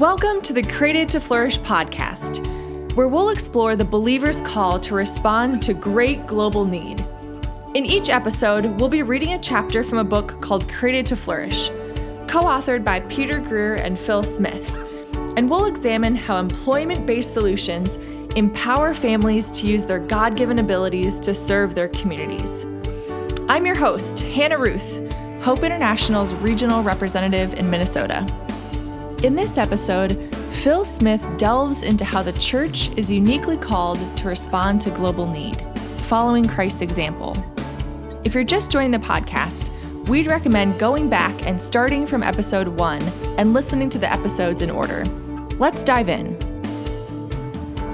Welcome to the Created to Flourish podcast, where we'll explore the believer's call to respond to great global need. In each episode, we'll be reading a chapter from a book called Created to Flourish, co authored by Peter Greer and Phil Smith, and we'll examine how employment based solutions empower families to use their God given abilities to serve their communities. I'm your host, Hannah Ruth, Hope International's regional representative in Minnesota. In this episode, Phil Smith delves into how the church is uniquely called to respond to global need, following Christ's example. If you're just joining the podcast, we'd recommend going back and starting from episode one and listening to the episodes in order. Let's dive in.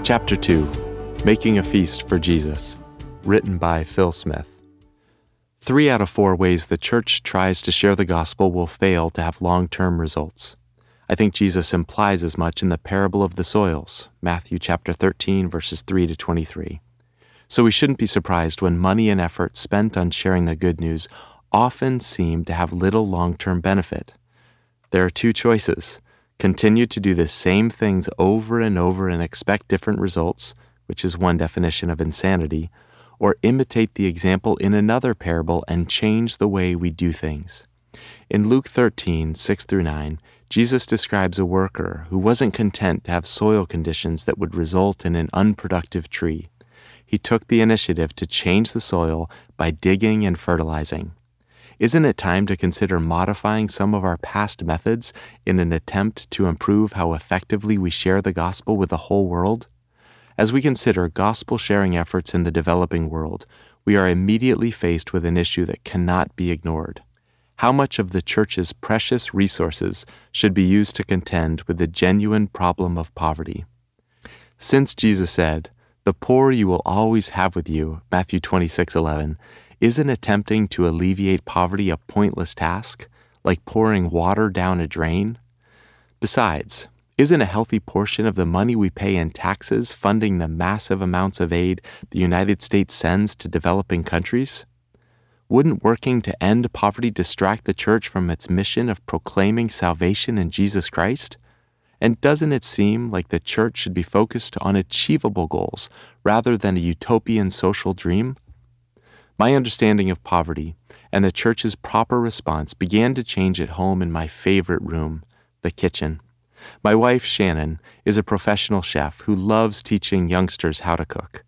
Chapter 2 Making a Feast for Jesus, written by Phil Smith. Three out of four ways the church tries to share the gospel will fail to have long term results. I think Jesus implies as much in the parable of the soils, Matthew chapter 13 verses 3 to 23. So we shouldn't be surprised when money and effort spent on sharing the good news often seem to have little long-term benefit. There are two choices. Continue to do the same things over and over and expect different results, which is one definition of insanity, or imitate the example in another parable and change the way we do things. In Luke 13, 6 through 9, Jesus describes a worker who wasn't content to have soil conditions that would result in an unproductive tree. He took the initiative to change the soil by digging and fertilizing. Isn't it time to consider modifying some of our past methods in an attempt to improve how effectively we share the gospel with the whole world? As we consider gospel sharing efforts in the developing world, we are immediately faced with an issue that cannot be ignored how much of the church's precious resources should be used to contend with the genuine problem of poverty. Since Jesus said, The poor you will always have with you, Matthew 26:11, isn't attempting to alleviate poverty a pointless task, like pouring water down a drain? Besides, isn't a healthy portion of the money we pay in taxes funding the massive amounts of aid the United States sends to developing countries? Wouldn't working to end poverty distract the church from its mission of proclaiming salvation in Jesus Christ? And doesn't it seem like the church should be focused on achievable goals rather than a utopian social dream? My understanding of poverty and the church's proper response began to change at home in my favorite room, the kitchen. My wife, Shannon, is a professional chef who loves teaching youngsters how to cook.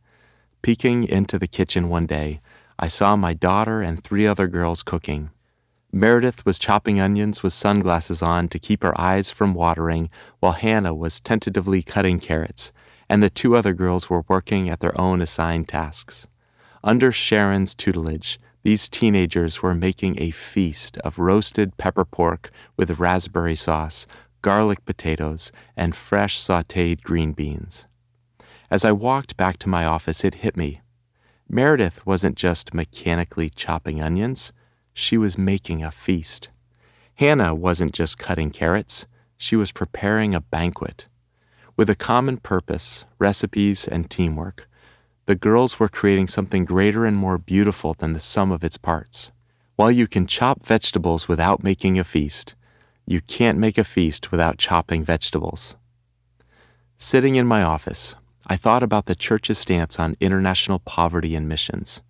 Peeking into the kitchen one day, I saw my daughter and three other girls cooking. Meredith was chopping onions with sunglasses on to keep her eyes from watering, while Hannah was tentatively cutting carrots, and the two other girls were working at their own assigned tasks. Under Sharon's tutelage, these teenagers were making a feast of roasted pepper pork with raspberry sauce, garlic potatoes, and fresh sauteed green beans. As I walked back to my office, it hit me. Meredith wasn't just mechanically chopping onions, she was making a feast. Hannah wasn't just cutting carrots, she was preparing a banquet. With a common purpose, recipes, and teamwork, the girls were creating something greater and more beautiful than the sum of its parts. While you can chop vegetables without making a feast, you can't make a feast without chopping vegetables. Sitting in my office, I thought about the church's stance on international poverty and missions.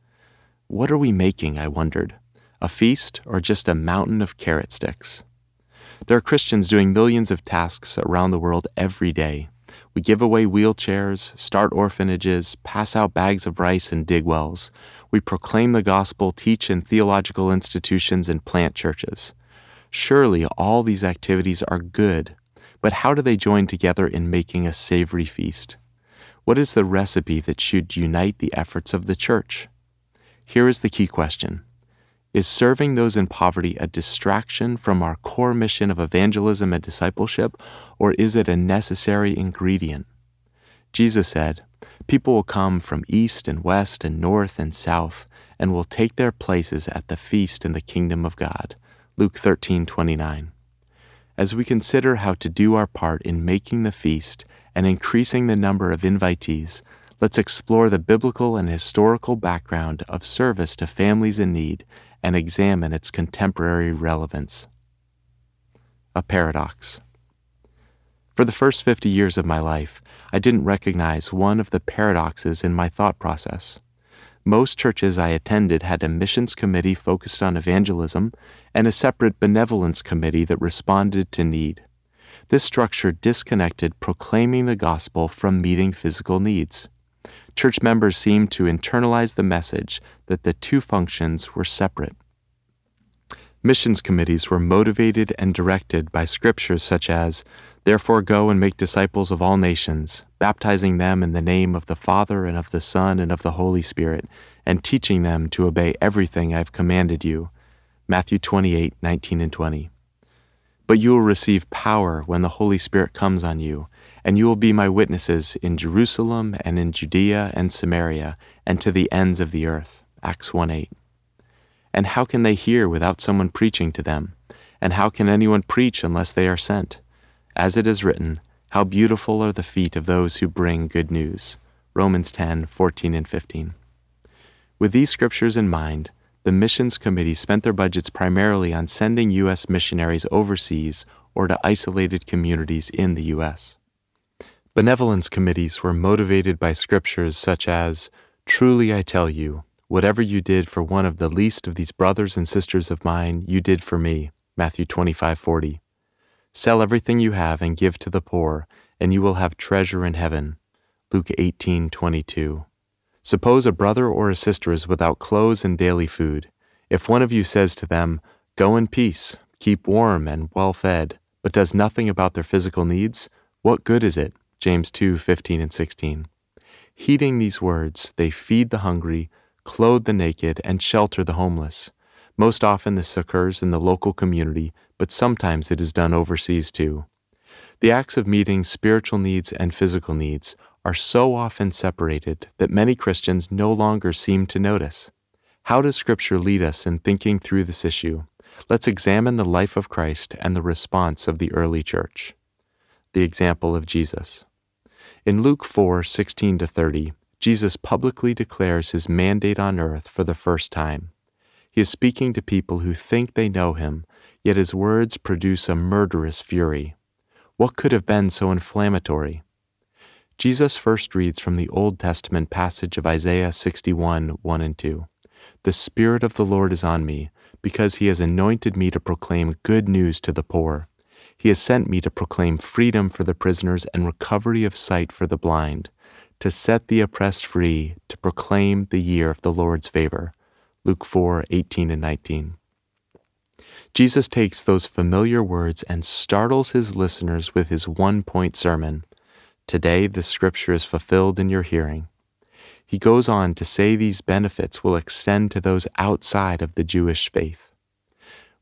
What are we making, I wondered? A feast or just a mountain of carrot sticks? There are Christians doing millions of tasks around the world every day. We give away wheelchairs, start orphanages, pass out bags of rice, and dig wells. We proclaim the gospel, teach in theological institutions, and plant churches. Surely all these activities are good, but how do they join together in making a savory feast? What is the recipe that should unite the efforts of the church? Here is the key question Is serving those in poverty a distraction from our core mission of evangelism and discipleship, or is it a necessary ingredient? Jesus said, People will come from east and west and north and south and will take their places at the feast in the kingdom of God. Luke 13:29. As we consider how to do our part in making the feast and increasing the number of invitees, let's explore the biblical and historical background of service to families in need and examine its contemporary relevance. A paradox. For the first 50 years of my life, I didn't recognize one of the paradoxes in my thought process. Most churches I attended had a missions committee focused on evangelism and a separate benevolence committee that responded to need. This structure disconnected proclaiming the gospel from meeting physical needs. Church members seemed to internalize the message that the two functions were separate. Missions committees were motivated and directed by scriptures such as, Therefore go and make disciples of all nations, baptizing them in the name of the Father and of the Son and of the Holy Spirit, and teaching them to obey everything I have commanded you. Matthew 28 19 and 20. But you will receive power when the Holy Spirit comes on you, and you will be my witnesses in Jerusalem and in Judea and Samaria and to the ends of the earth. Acts 1 8. And how can they hear without someone preaching to them? And how can anyone preach unless they are sent? As it is written, How beautiful are the feet of those who bring good news. Romans 10 14 and 15. With these scriptures in mind, the Missions Committee spent their budgets primarily on sending U.S. missionaries overseas or to isolated communities in the U.S. Benevolence committees were motivated by scriptures such as, Truly I tell you, Whatever you did for one of the least of these brothers and sisters of mine, you did for me. Matthew 25:40. Sell everything you have and give to the poor, and you will have treasure in heaven. Luke 18:22. Suppose a brother or a sister is without clothes and daily food. If one of you says to them, "Go in peace, keep warm and well fed," but does nothing about their physical needs, what good is it? James 2:15 and 16. Heeding these words, they feed the hungry, clothe the naked, and shelter the homeless. Most often, this occurs in the local community, but sometimes it is done overseas too. The acts of meeting spiritual needs and physical needs are so often separated that many Christians no longer seem to notice. How does Scripture lead us in thinking through this issue? Let's examine the life of Christ and the response of the early church. The example of Jesus. In Luke 4 16 to 30, Jesus publicly declares his mandate on earth for the first time. He is speaking to people who think they know him, yet his words produce a murderous fury. What could have been so inflammatory? Jesus first reads from the Old Testament passage of Isaiah 61 1 and 2. The Spirit of the Lord is on me, because he has anointed me to proclaim good news to the poor. He has sent me to proclaim freedom for the prisoners and recovery of sight for the blind to set the oppressed free, to proclaim the year of the Lord's favor. Luke 4 18 and 19. Jesus takes those familiar words and startles his listeners with his one point sermon Today the scripture is fulfilled in your hearing. He goes on to say these benefits will extend to those outside of the Jewish faith.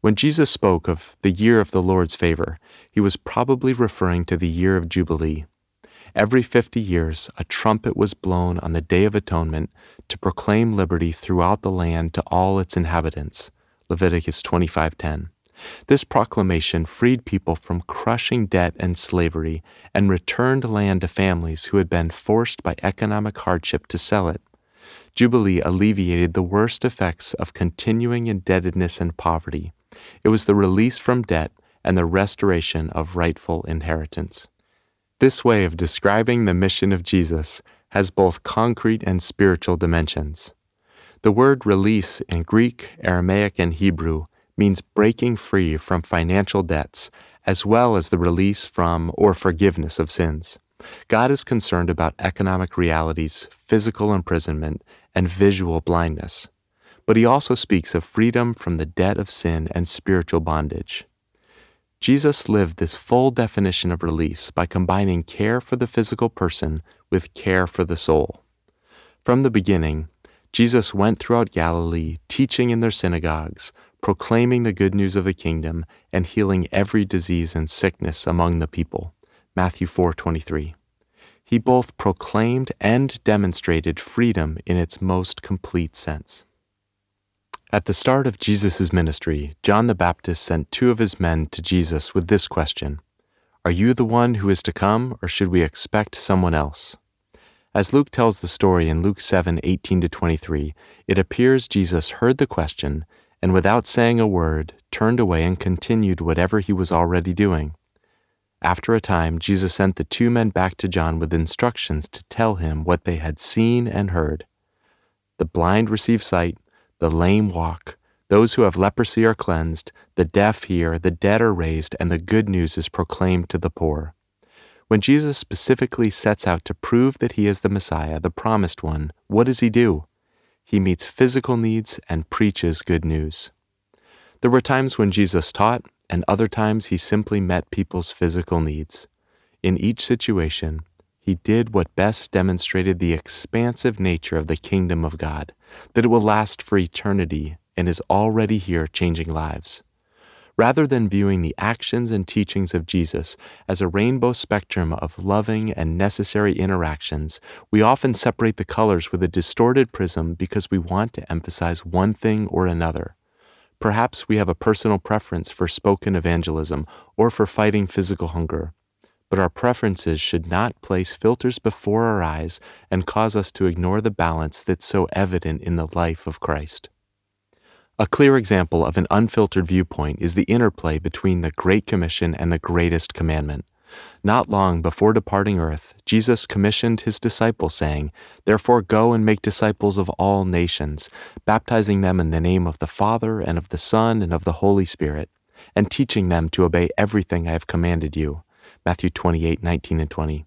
When Jesus spoke of the year of the Lord's favor, he was probably referring to the year of Jubilee, Every 50 years, a trumpet was blown on the Day of Atonement to proclaim liberty throughout the land to all its inhabitants. Leviticus 25:10. This proclamation freed people from crushing debt and slavery and returned land to families who had been forced by economic hardship to sell it. Jubilee alleviated the worst effects of continuing indebtedness and poverty. It was the release from debt and the restoration of rightful inheritance. This way of describing the mission of Jesus has both concrete and spiritual dimensions. The word release in Greek, Aramaic, and Hebrew means breaking free from financial debts, as well as the release from or forgiveness of sins. God is concerned about economic realities, physical imprisonment, and visual blindness. But he also speaks of freedom from the debt of sin and spiritual bondage. Jesus lived this full definition of release by combining care for the physical person with care for the soul. From the beginning, Jesus went throughout Galilee, teaching in their synagogues, proclaiming the good news of the kingdom, and healing every disease and sickness among the people. Matthew 4:23. He both proclaimed and demonstrated freedom in its most complete sense. At the start of Jesus' ministry, John the Baptist sent two of his men to Jesus with this question Are you the one who is to come, or should we expect someone else? As Luke tells the story in Luke 7 18 to 23, it appears Jesus heard the question and without saying a word, turned away and continued whatever he was already doing. After a time, Jesus sent the two men back to John with instructions to tell him what they had seen and heard. The blind receive sight, the lame walk, those who have leprosy are cleansed, the deaf hear, the dead are raised, and the good news is proclaimed to the poor. When Jesus specifically sets out to prove that he is the Messiah, the promised one, what does he do? He meets physical needs and preaches good news. There were times when Jesus taught, and other times he simply met people's physical needs. In each situation, he did what best demonstrated the expansive nature of the kingdom of God, that it will last for eternity and is already here changing lives. Rather than viewing the actions and teachings of Jesus as a rainbow spectrum of loving and necessary interactions, we often separate the colors with a distorted prism because we want to emphasize one thing or another. Perhaps we have a personal preference for spoken evangelism or for fighting physical hunger. But our preferences should not place filters before our eyes and cause us to ignore the balance that's so evident in the life of Christ. A clear example of an unfiltered viewpoint is the interplay between the Great Commission and the greatest commandment. Not long before departing earth, Jesus commissioned his disciples, saying, Therefore go and make disciples of all nations, baptizing them in the name of the Father, and of the Son, and of the Holy Spirit, and teaching them to obey everything I have commanded you. Matthew 28 19 and 20.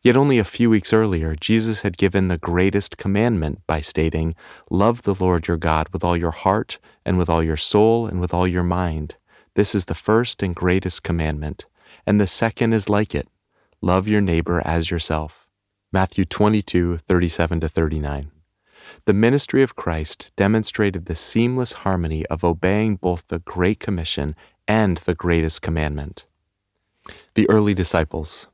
Yet only a few weeks earlier, Jesus had given the greatest commandment by stating, Love the Lord your God with all your heart, and with all your soul, and with all your mind. This is the first and greatest commandment. And the second is like it love your neighbor as yourself. Matthew 22 37 39. The ministry of Christ demonstrated the seamless harmony of obeying both the Great Commission and the greatest commandment. The early disciples.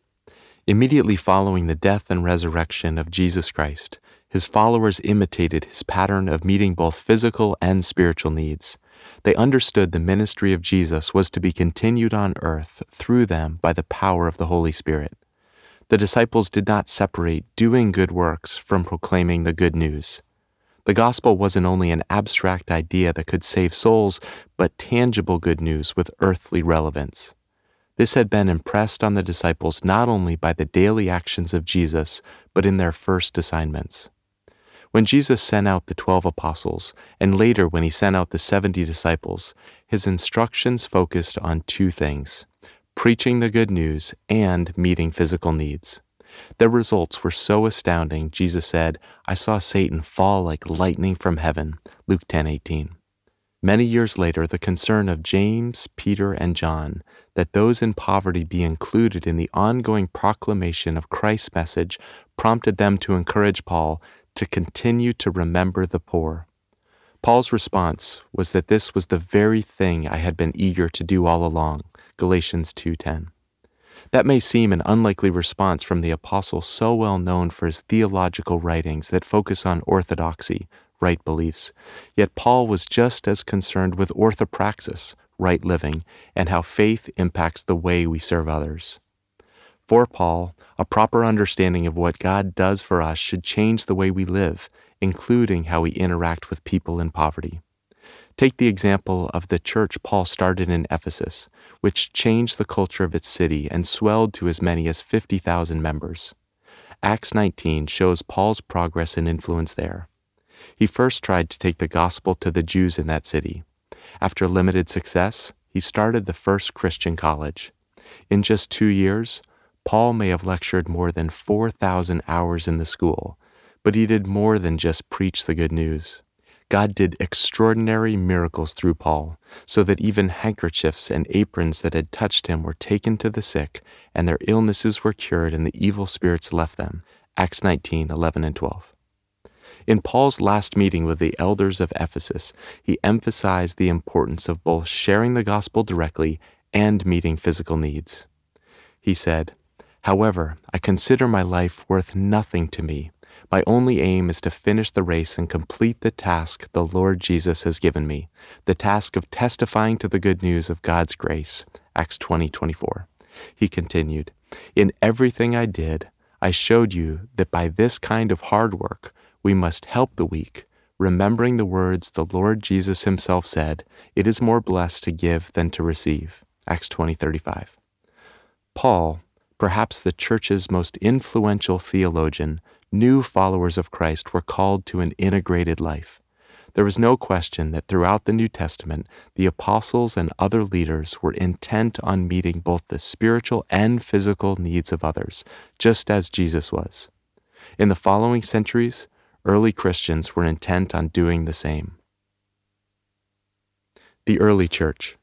Immediately following the death and resurrection of Jesus Christ, his followers imitated his pattern of meeting both physical and spiritual needs. They understood the ministry of Jesus was to be continued on earth through them by the power of the Holy Spirit. The disciples did not separate doing good works from proclaiming the good news. The gospel wasn't only an abstract idea that could save souls, but tangible good news with earthly relevance. This had been impressed on the disciples not only by the daily actions of Jesus, but in their first assignments. When Jesus sent out the twelve apostles, and later when he sent out the seventy disciples, his instructions focused on two things preaching the good news and meeting physical needs. The results were so astounding, Jesus said, I saw Satan fall like lightning from heaven. Luke 10:18. Many years later, the concern of James, Peter, and John that those in poverty be included in the ongoing proclamation of Christ's message prompted them to encourage Paul to continue to remember the poor. Paul's response was that this was the very thing I had been eager to do all along. Galatians 2:10. That may seem an unlikely response from the apostle so well known for his theological writings that focus on orthodoxy, right beliefs. Yet Paul was just as concerned with orthopraxis, right living, and how faith impacts the way we serve others. For Paul, a proper understanding of what God does for us should change the way we live, including how we interact with people in poverty. Take the example of the church Paul started in Ephesus, which changed the culture of its city and swelled to as many as 50,000 members. Acts 19 shows Paul's progress and influence there. He first tried to take the gospel to the Jews in that city. After limited success, he started the first Christian college. In just two years, Paul may have lectured more than 4,000 hours in the school, but he did more than just preach the good news. God did extraordinary miracles through Paul, so that even handkerchiefs and aprons that had touched him were taken to the sick, and their illnesses were cured, and the evil spirits left them. Acts 19 11 and 12. In Paul's last meeting with the elders of Ephesus, he emphasized the importance of both sharing the gospel directly and meeting physical needs. He said, However, I consider my life worth nothing to me. My only aim is to finish the race and complete the task the Lord Jesus has given me, the task of testifying to the good news of God's grace. Acts 20 24. He continued, In everything I did, I showed you that by this kind of hard work, we must help the weak, remembering the words the Lord Jesus himself said, It is more blessed to give than to receive. Acts 20:35. Paul, perhaps the church's most influential theologian, new followers of Christ were called to an integrated life. There is no question that throughout the New Testament, the apostles and other leaders were intent on meeting both the spiritual and physical needs of others, just as Jesus was. In the following centuries, early Christians were intent on doing the same. The Early Church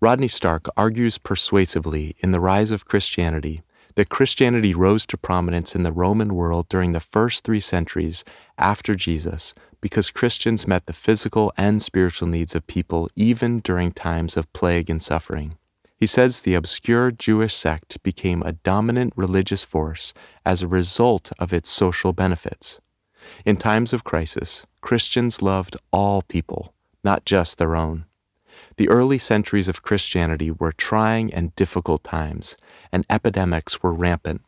Rodney Stark argues persuasively in The Rise of Christianity that Christianity rose to prominence in the Roman world during the first three centuries after Jesus because Christians met the physical and spiritual needs of people even during times of plague and suffering. He says the obscure Jewish sect became a dominant religious force as a result of its social benefits. In times of crisis, Christians loved all people, not just their own. The early centuries of Christianity were trying and difficult times, and epidemics were rampant.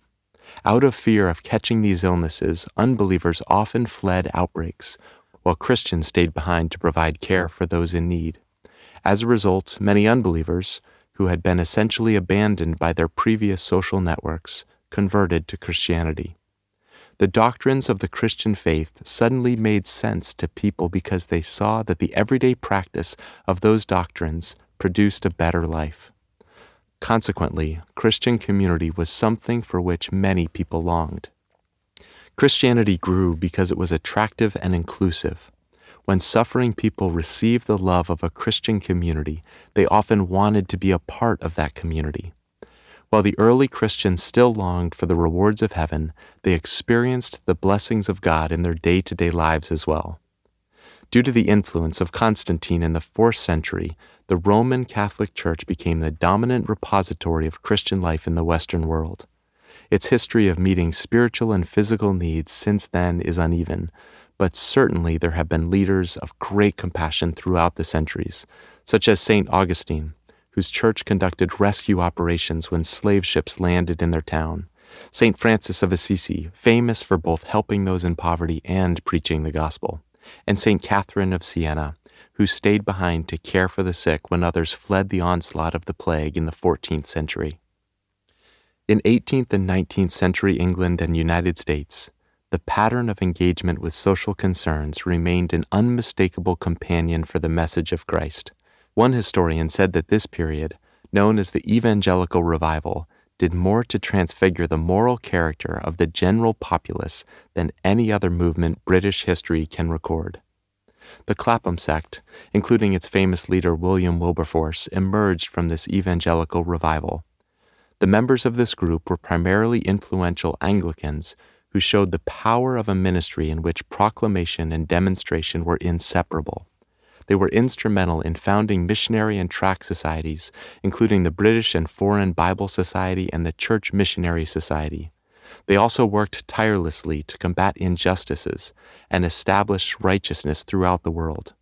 Out of fear of catching these illnesses, unbelievers often fled outbreaks, while Christians stayed behind to provide care for those in need. As a result, many unbelievers, who had been essentially abandoned by their previous social networks, converted to Christianity. The doctrines of the Christian faith suddenly made sense to people because they saw that the everyday practice of those doctrines produced a better life. Consequently, Christian community was something for which many people longed. Christianity grew because it was attractive and inclusive. When suffering people received the love of a Christian community, they often wanted to be a part of that community. While the early Christians still longed for the rewards of heaven, they experienced the blessings of God in their day to day lives as well. Due to the influence of Constantine in the fourth century, the Roman Catholic Church became the dominant repository of Christian life in the Western world. Its history of meeting spiritual and physical needs since then is uneven, but certainly there have been leaders of great compassion throughout the centuries, such as St. Augustine, whose church conducted rescue operations when slave ships landed in their town. St. Francis of Assisi, famous for both helping those in poverty and preaching the gospel. And St. Catherine of Siena, who stayed behind to care for the sick when others fled the onslaught of the plague in the 14th century. In 18th and 19th century England and United States, the pattern of engagement with social concerns remained an unmistakable companion for the message of Christ. One historian said that this period, known as the Evangelical Revival, did more to transfigure the moral character of the general populace than any other movement British history can record. The Clapham sect, including its famous leader William Wilberforce, emerged from this evangelical revival. The members of this group were primarily influential Anglicans who showed the power of a ministry in which proclamation and demonstration were inseparable. They were instrumental in founding missionary and tract societies, including the British and Foreign Bible Society and the Church Missionary Society. They also worked tirelessly to combat injustices and establish righteousness throughout the world.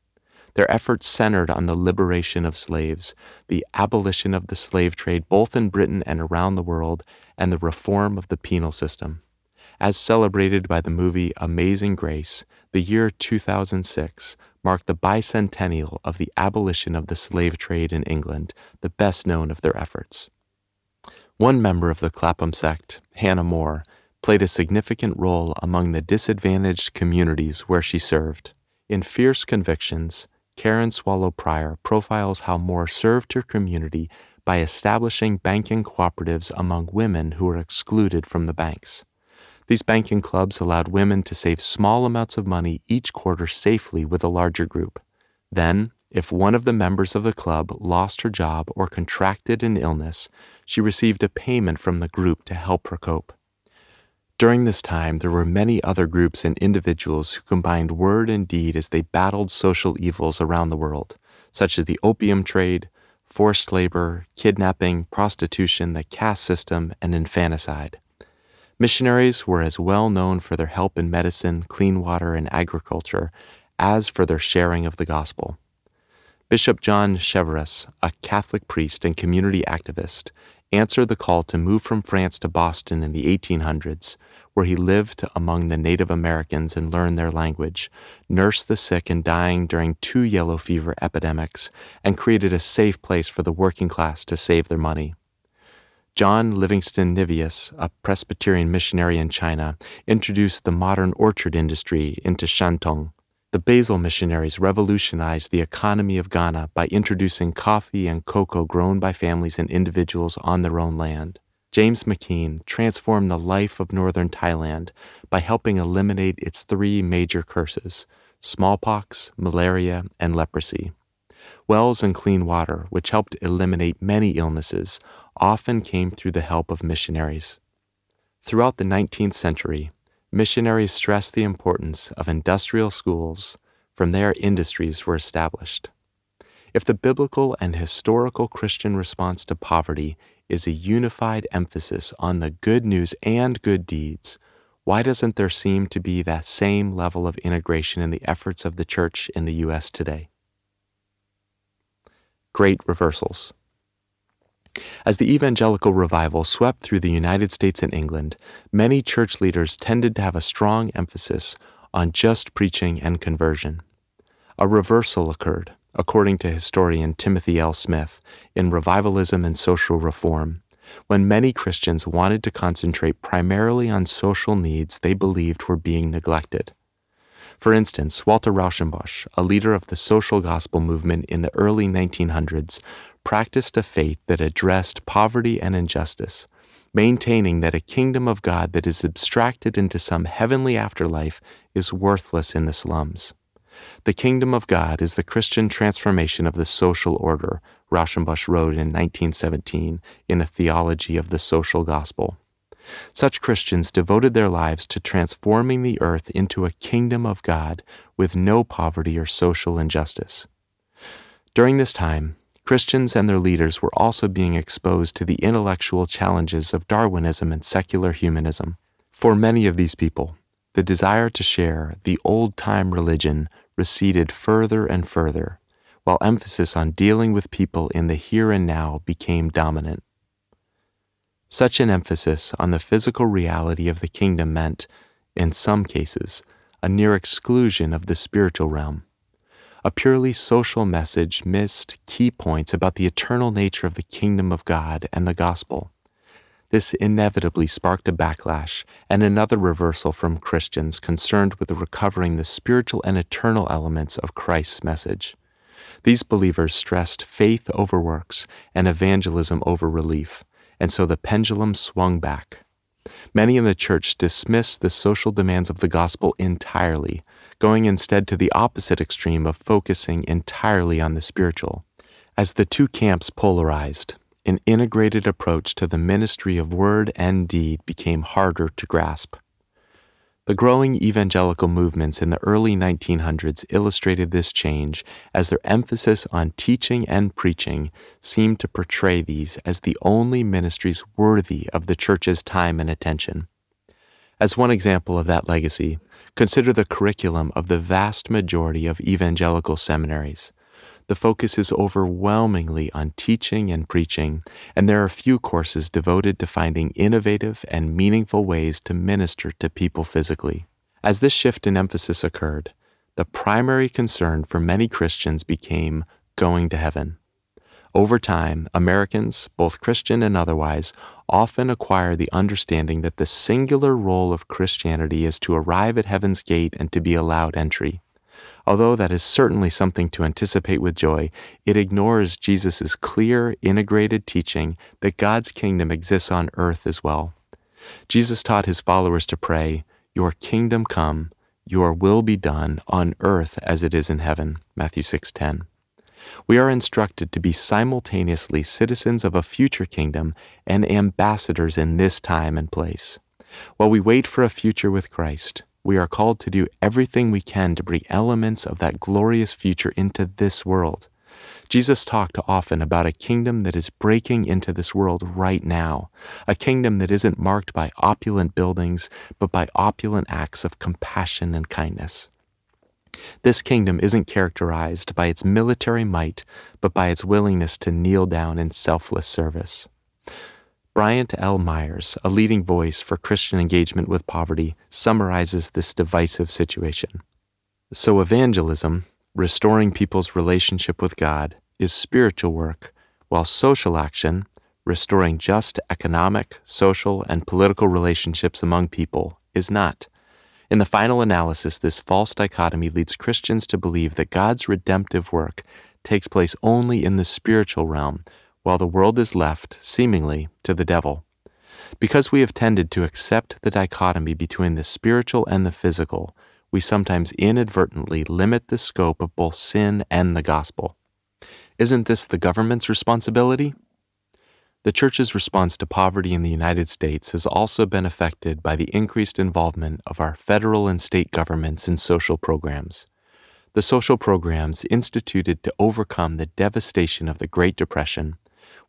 Their efforts centered on the liberation of slaves, the abolition of the slave trade both in Britain and around the world, and the reform of the penal system. As celebrated by the movie Amazing Grace, the year 2006 marked the bicentennial of the abolition of the slave trade in England, the best known of their efforts. One member of the Clapham sect, Hannah More, played a significant role among the disadvantaged communities where she served. In Fierce Convictions, Karen Swallow Prior profiles how More served her community by establishing banking cooperatives among women who were excluded from the banks. These banking clubs allowed women to save small amounts of money each quarter safely with a larger group. Then, if one of the members of the club lost her job or contracted an illness, she received a payment from the group to help her cope. During this time, there were many other groups and individuals who combined word and deed as they battled social evils around the world, such as the opium trade, forced labor, kidnapping, prostitution, the caste system, and infanticide. Missionaries were as well known for their help in medicine, clean water, and agriculture as for their sharing of the gospel. Bishop John Cheverus, a Catholic priest and community activist, answered the call to move from France to Boston in the 1800s, where he lived among the Native Americans and learned their language, nursed the sick and dying during two yellow fever epidemics, and created a safe place for the working class to save their money. John Livingston Nevius, a Presbyterian missionary in China, introduced the modern orchard industry into Shantung. The Basel missionaries revolutionized the economy of Ghana by introducing coffee and cocoa grown by families and individuals on their own land. James McKean transformed the life of northern Thailand by helping eliminate its three major curses smallpox, malaria, and leprosy. Wells and clean water, which helped eliminate many illnesses, often came through the help of missionaries. Throughout the 19th century, missionaries stressed the importance of industrial schools. From there, industries were established. If the biblical and historical Christian response to poverty is a unified emphasis on the good news and good deeds, why doesn't there seem to be that same level of integration in the efforts of the church in the U.S. today? Great reversals. As the evangelical revival swept through the United States and England, many church leaders tended to have a strong emphasis on just preaching and conversion. A reversal occurred, according to historian Timothy L. Smith, in Revivalism and Social Reform, when many Christians wanted to concentrate primarily on social needs they believed were being neglected. For instance, Walter Rauschenbusch, a leader of the social gospel movement in the early 1900s, practiced a faith that addressed poverty and injustice, maintaining that a kingdom of God that is abstracted into some heavenly afterlife is worthless in the slums. The kingdom of God is the Christian transformation of the social order, Rauschenbusch wrote in 1917 in A Theology of the Social Gospel. Such Christians devoted their lives to transforming the earth into a kingdom of God with no poverty or social injustice. During this time, Christians and their leaders were also being exposed to the intellectual challenges of Darwinism and secular humanism. For many of these people, the desire to share the old time religion receded further and further, while emphasis on dealing with people in the here and now became dominant. Such an emphasis on the physical reality of the kingdom meant, in some cases, a near exclusion of the spiritual realm a purely social message missed key points about the eternal nature of the kingdom of God and the gospel. This inevitably sparked a backlash and another reversal from Christians concerned with recovering the spiritual and eternal elements of Christ's message. These believers stressed faith over works and evangelism over relief, and so the pendulum swung back. Many in the church dismissed the social demands of the gospel entirely, going instead to the opposite extreme of focusing entirely on the spiritual. As the two camps polarized, an integrated approach to the ministry of word and deed became harder to grasp. The growing evangelical movements in the early 1900s illustrated this change as their emphasis on teaching and preaching seemed to portray these as the only ministries worthy of the church's time and attention. As one example of that legacy, consider the curriculum of the vast majority of evangelical seminaries the focus is overwhelmingly on teaching and preaching, and there are few courses devoted to finding innovative and meaningful ways to minister to people physically. As this shift in emphasis occurred, the primary concern for many Christians became going to heaven. Over time, Americans, both Christian and otherwise, often acquire the understanding that the singular role of Christianity is to arrive at heaven's gate and to be allowed entry. Although that is certainly something to anticipate with joy, it ignores Jesus' clear, integrated teaching that God's kingdom exists on earth as well. Jesus taught his followers to pray, Your kingdom come, your will be done on earth as it is in heaven. Matthew 6:10. We are instructed to be simultaneously citizens of a future kingdom and ambassadors in this time and place. While we wait for a future with Christ, we are called to do everything we can to bring elements of that glorious future into this world. Jesus talked often about a kingdom that is breaking into this world right now, a kingdom that isn't marked by opulent buildings, but by opulent acts of compassion and kindness. This kingdom isn't characterized by its military might, but by its willingness to kneel down in selfless service. Bryant L. Myers, a leading voice for Christian engagement with poverty, summarizes this divisive situation. So, evangelism, restoring people's relationship with God, is spiritual work, while social action, restoring just economic, social, and political relationships among people is not. In the final analysis, this false dichotomy leads Christians to believe that God's redemptive work takes place only in the spiritual realm, while the world is left, seemingly, to the devil. Because we have tended to accept the dichotomy between the spiritual and the physical, we sometimes inadvertently limit the scope of both sin and the gospel. Isn't this the government's responsibility? The Church's response to poverty in the United States has also been affected by the increased involvement of our federal and state governments in social programs. The social programs instituted to overcome the devastation of the Great Depression,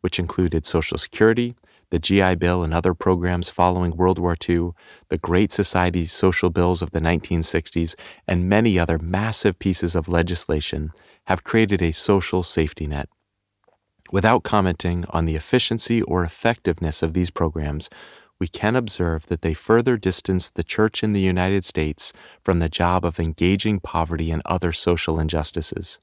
which included Social Security, the GI Bill and other programs following World War II, the Great Society's social bills of the 1960s, and many other massive pieces of legislation have created a social safety net. Without commenting on the efficiency or effectiveness of these programs, we can observe that they further distance the Church in the United States from the job of engaging poverty and other social injustices.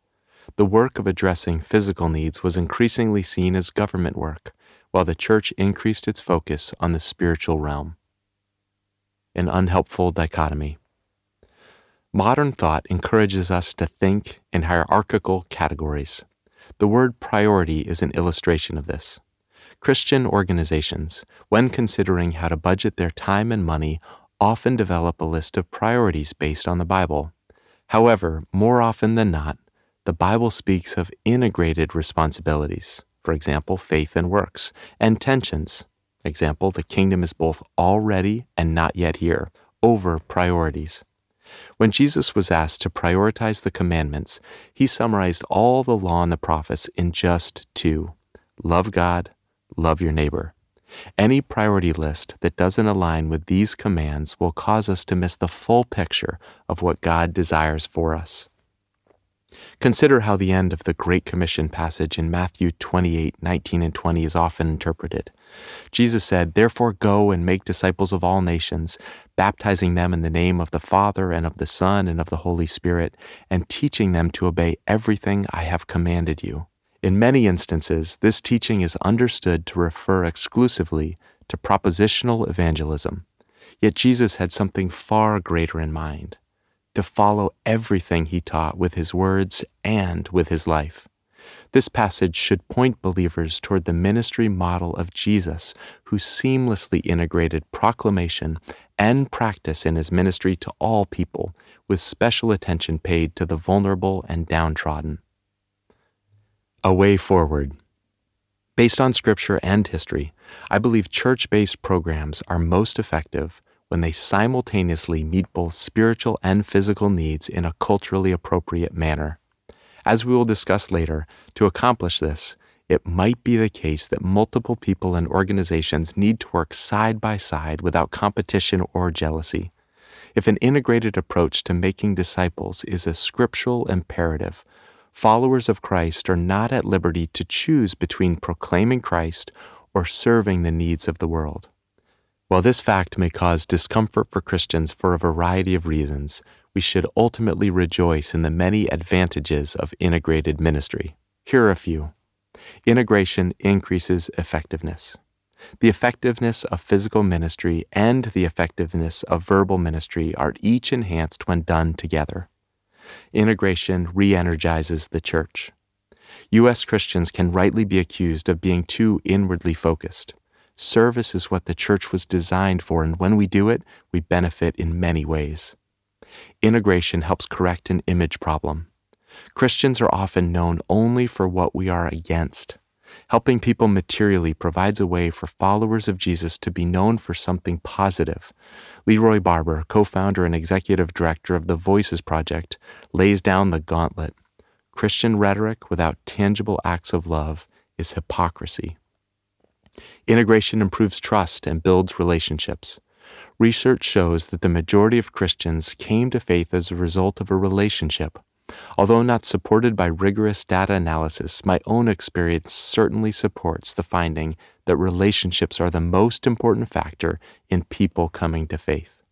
The work of addressing physical needs was increasingly seen as government work, while the Church increased its focus on the spiritual realm. An unhelpful dichotomy. Modern thought encourages us to think in hierarchical categories. The word priority is an illustration of this. Christian organizations, when considering how to budget their time and money, often develop a list of priorities based on the Bible. However, more often than not, the Bible speaks of integrated responsibilities, for example, faith and works, and tensions, example, the kingdom is both already and not yet here, over priorities. When Jesus was asked to prioritize the commandments, he summarized all the law and the prophets in just two love God, love your neighbor. Any priority list that doesn't align with these commands will cause us to miss the full picture of what God desires for us. Consider how the end of the Great Commission passage in Matthew 28 19 and 20 is often interpreted. Jesus said, Therefore go and make disciples of all nations, baptizing them in the name of the Father and of the Son and of the Holy Spirit, and teaching them to obey everything I have commanded you. In many instances, this teaching is understood to refer exclusively to propositional evangelism. Yet Jesus had something far greater in mind to follow everything he taught with his words and with his life. This passage should point believers toward the ministry model of Jesus, who seamlessly integrated proclamation and practice in his ministry to all people, with special attention paid to the vulnerable and downtrodden. A way forward. Based on scripture and history, I believe church based programs are most effective when they simultaneously meet both spiritual and physical needs in a culturally appropriate manner. As we will discuss later, to accomplish this, it might be the case that multiple people and organizations need to work side by side without competition or jealousy. If an integrated approach to making disciples is a scriptural imperative, followers of Christ are not at liberty to choose between proclaiming Christ or serving the needs of the world. While this fact may cause discomfort for Christians for a variety of reasons, we should ultimately rejoice in the many advantages of integrated ministry. Here are a few. Integration increases effectiveness. The effectiveness of physical ministry and the effectiveness of verbal ministry are each enhanced when done together. Integration re energizes the church. U.S. Christians can rightly be accused of being too inwardly focused. Service is what the church was designed for, and when we do it, we benefit in many ways. Integration helps correct an image problem. Christians are often known only for what we are against. Helping people materially provides a way for followers of Jesus to be known for something positive. Leroy Barber, co founder and executive director of the Voices Project, lays down the gauntlet. Christian rhetoric without tangible acts of love is hypocrisy. Integration improves trust and builds relationships. Research shows that the majority of Christians came to faith as a result of a relationship. Although not supported by rigorous data analysis, my own experience certainly supports the finding that relationships are the most important factor in people coming to faith.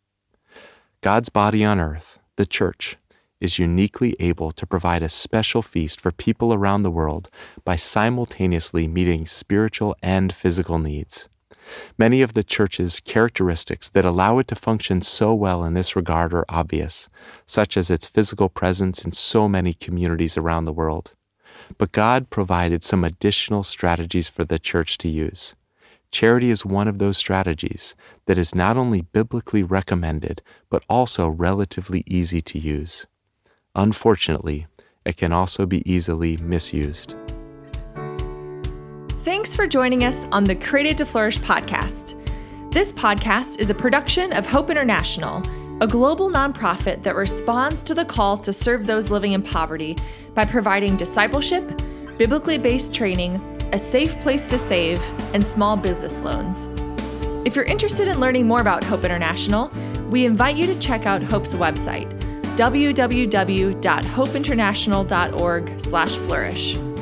God's body on earth, the church, is uniquely able to provide a special feast for people around the world by simultaneously meeting spiritual and physical needs. Many of the church's characteristics that allow it to function so well in this regard are obvious, such as its physical presence in so many communities around the world. But God provided some additional strategies for the church to use. Charity is one of those strategies that is not only biblically recommended, but also relatively easy to use. Unfortunately, it can also be easily misused. Thanks for joining us on the Created to Flourish podcast. This podcast is a production of Hope International, a global nonprofit that responds to the call to serve those living in poverty by providing discipleship, biblically based training, a safe place to save, and small business loans. If you're interested in learning more about Hope International, we invite you to check out Hope's website, www.hopeinternational.org/flourish.